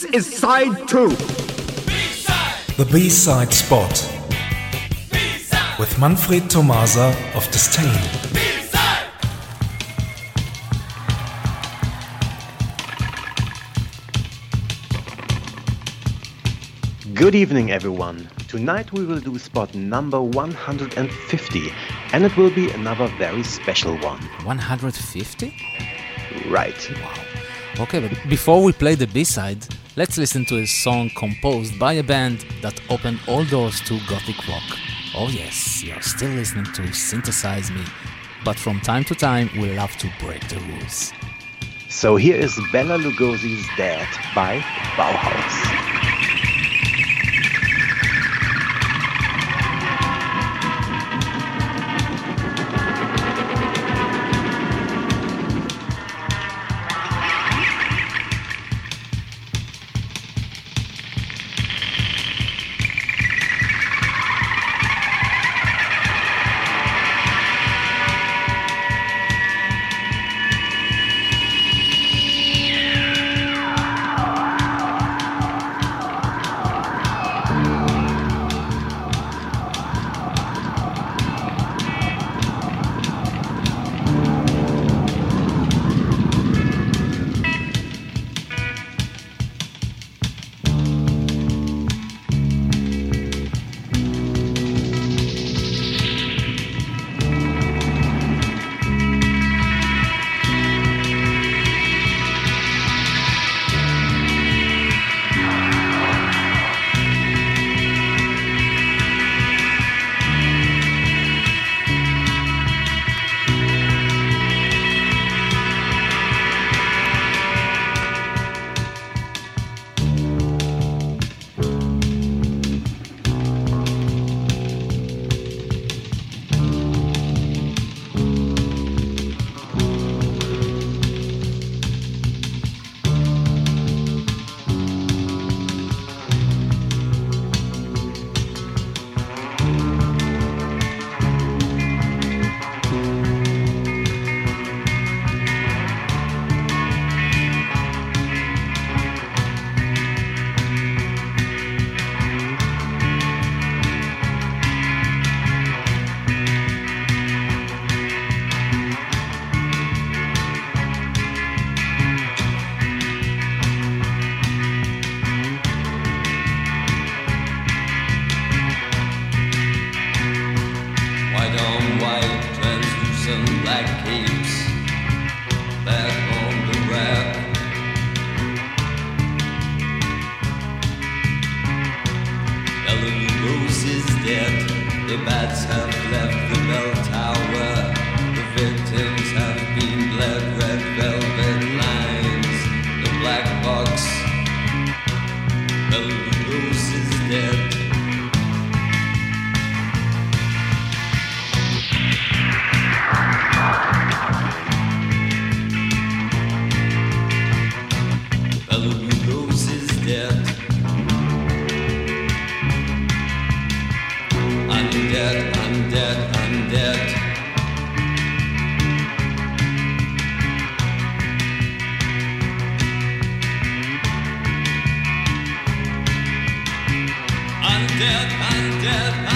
This is side two. The B-side spot with Manfred Tomasa of Disdain. Good evening, everyone. Tonight we will do spot number 150, and it will be another very special one. 150? Right. Wow. Okay, but before we play the B-side, let's listen to a song composed by a band that opened all doors to gothic rock. Oh yes, you're still listening to Synthesize Me, but from time to time we love to break the rules. So here is Bela Lugosi's Dead by Bauhaus. Bela Lugosi's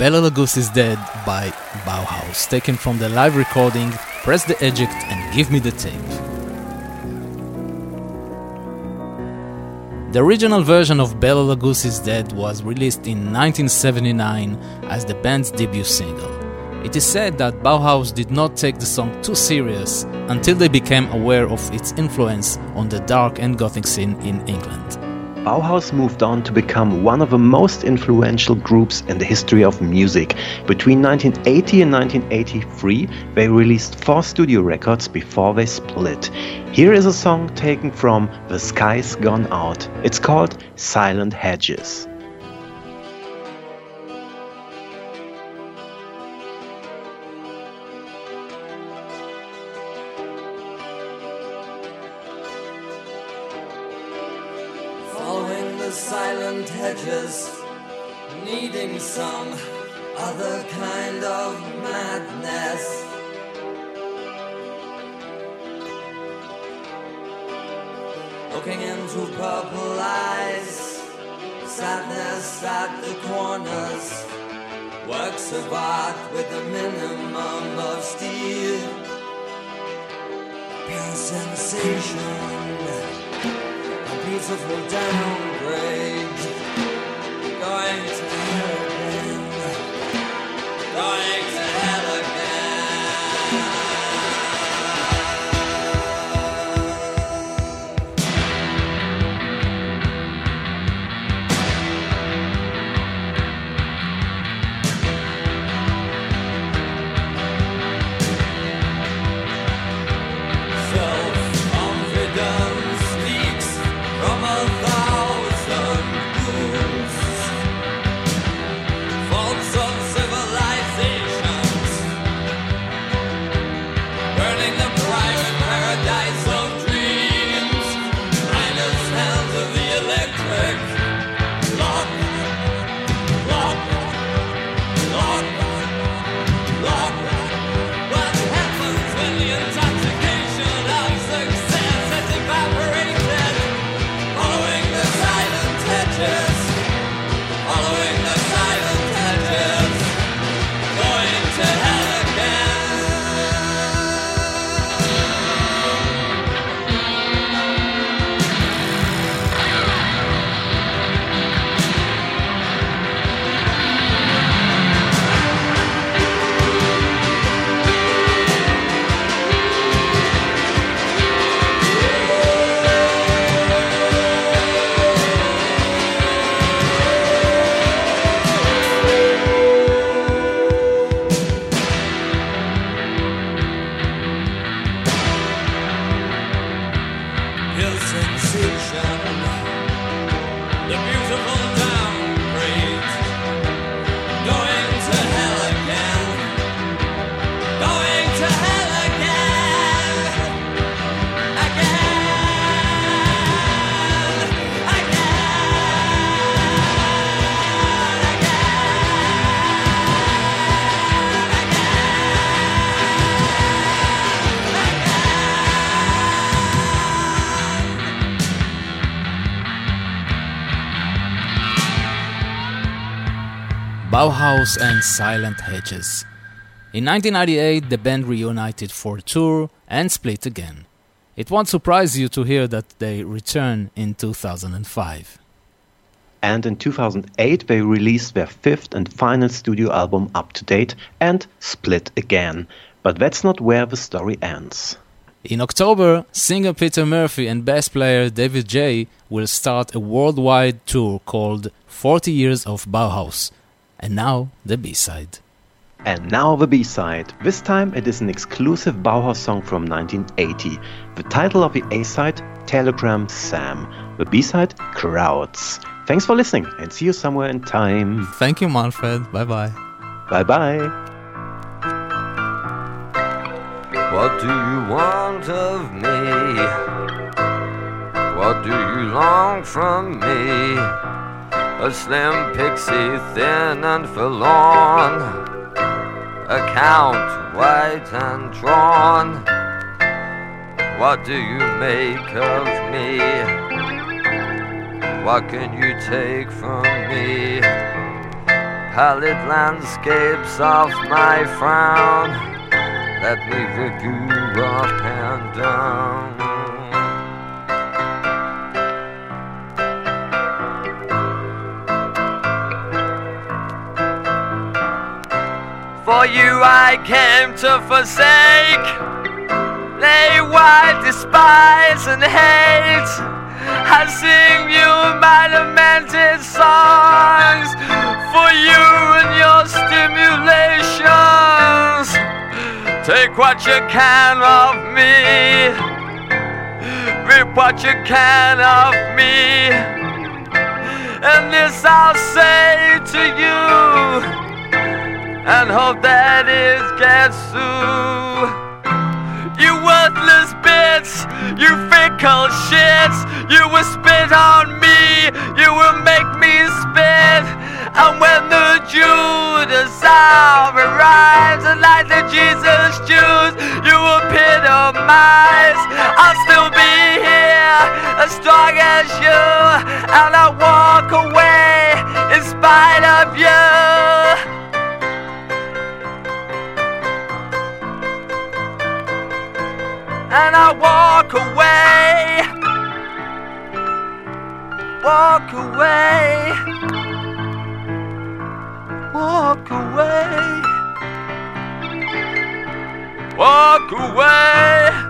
Bela Lugosi is Dead by Bauhaus, taken from the live recording Press the Eject and Give Me the Tape. The original version of Bela Lugosi is Dead was released in 1979 as the band's debut single. It is said that Bauhaus did not take the song too serious until they became aware of its influence on the dark and gothic scene in England. Bauhaus moved on to become one of the most influential groups in the history of music. Between 1980 and 1983, they released four studio records before they split. Here is a song taken from The Sky's Gone Out. It's called Silent Hedges. Looking into purple eyes, sadness at the corners. Works of art with a minimum of steel. Pure sensation, a beautiful downgrade. Going to hell Bauhaus and Silent Hedges. In 1998, the band reunited for a tour and split again. It won't surprise you to hear that they return in 2005. And in 2008, they released their fifth and final studio album Up to Date and split again. But that's not where the story ends. In October, singer Peter Murphy and bass player David J will start a worldwide tour called 40 Years of Bauhaus. And now, the B side. And now the B side. This time it is an exclusive Bauhaus song from 1980. The title of the A side, Telegram Sam. The B side, Crowds. Thanks for listening and see you somewhere in time. Thank you, Manfred. Bye bye. Bye bye. What do you want of me? What do you long from me? A slim pixie, thin and forlorn. Account white and drawn. What do you make of me? What can you take from me? Pallid landscapes of my frown. Let me review up and down. For you I came to forsake, lay wide, despise and hate. I sing you my lamented songs for you and your stimulations. Take what you can of me, rip what you can of me, and this I'll say to you and hope that it gets through. You worthless bits, you fickle shits, you will spit on me, you will make me spit. And when the Judas hour arrives, and like the Jesus Jews, you will epitomize. I'll still be here, as strong as you, and I walk away. In spite of And I walk away, walk away, walk away, walk away.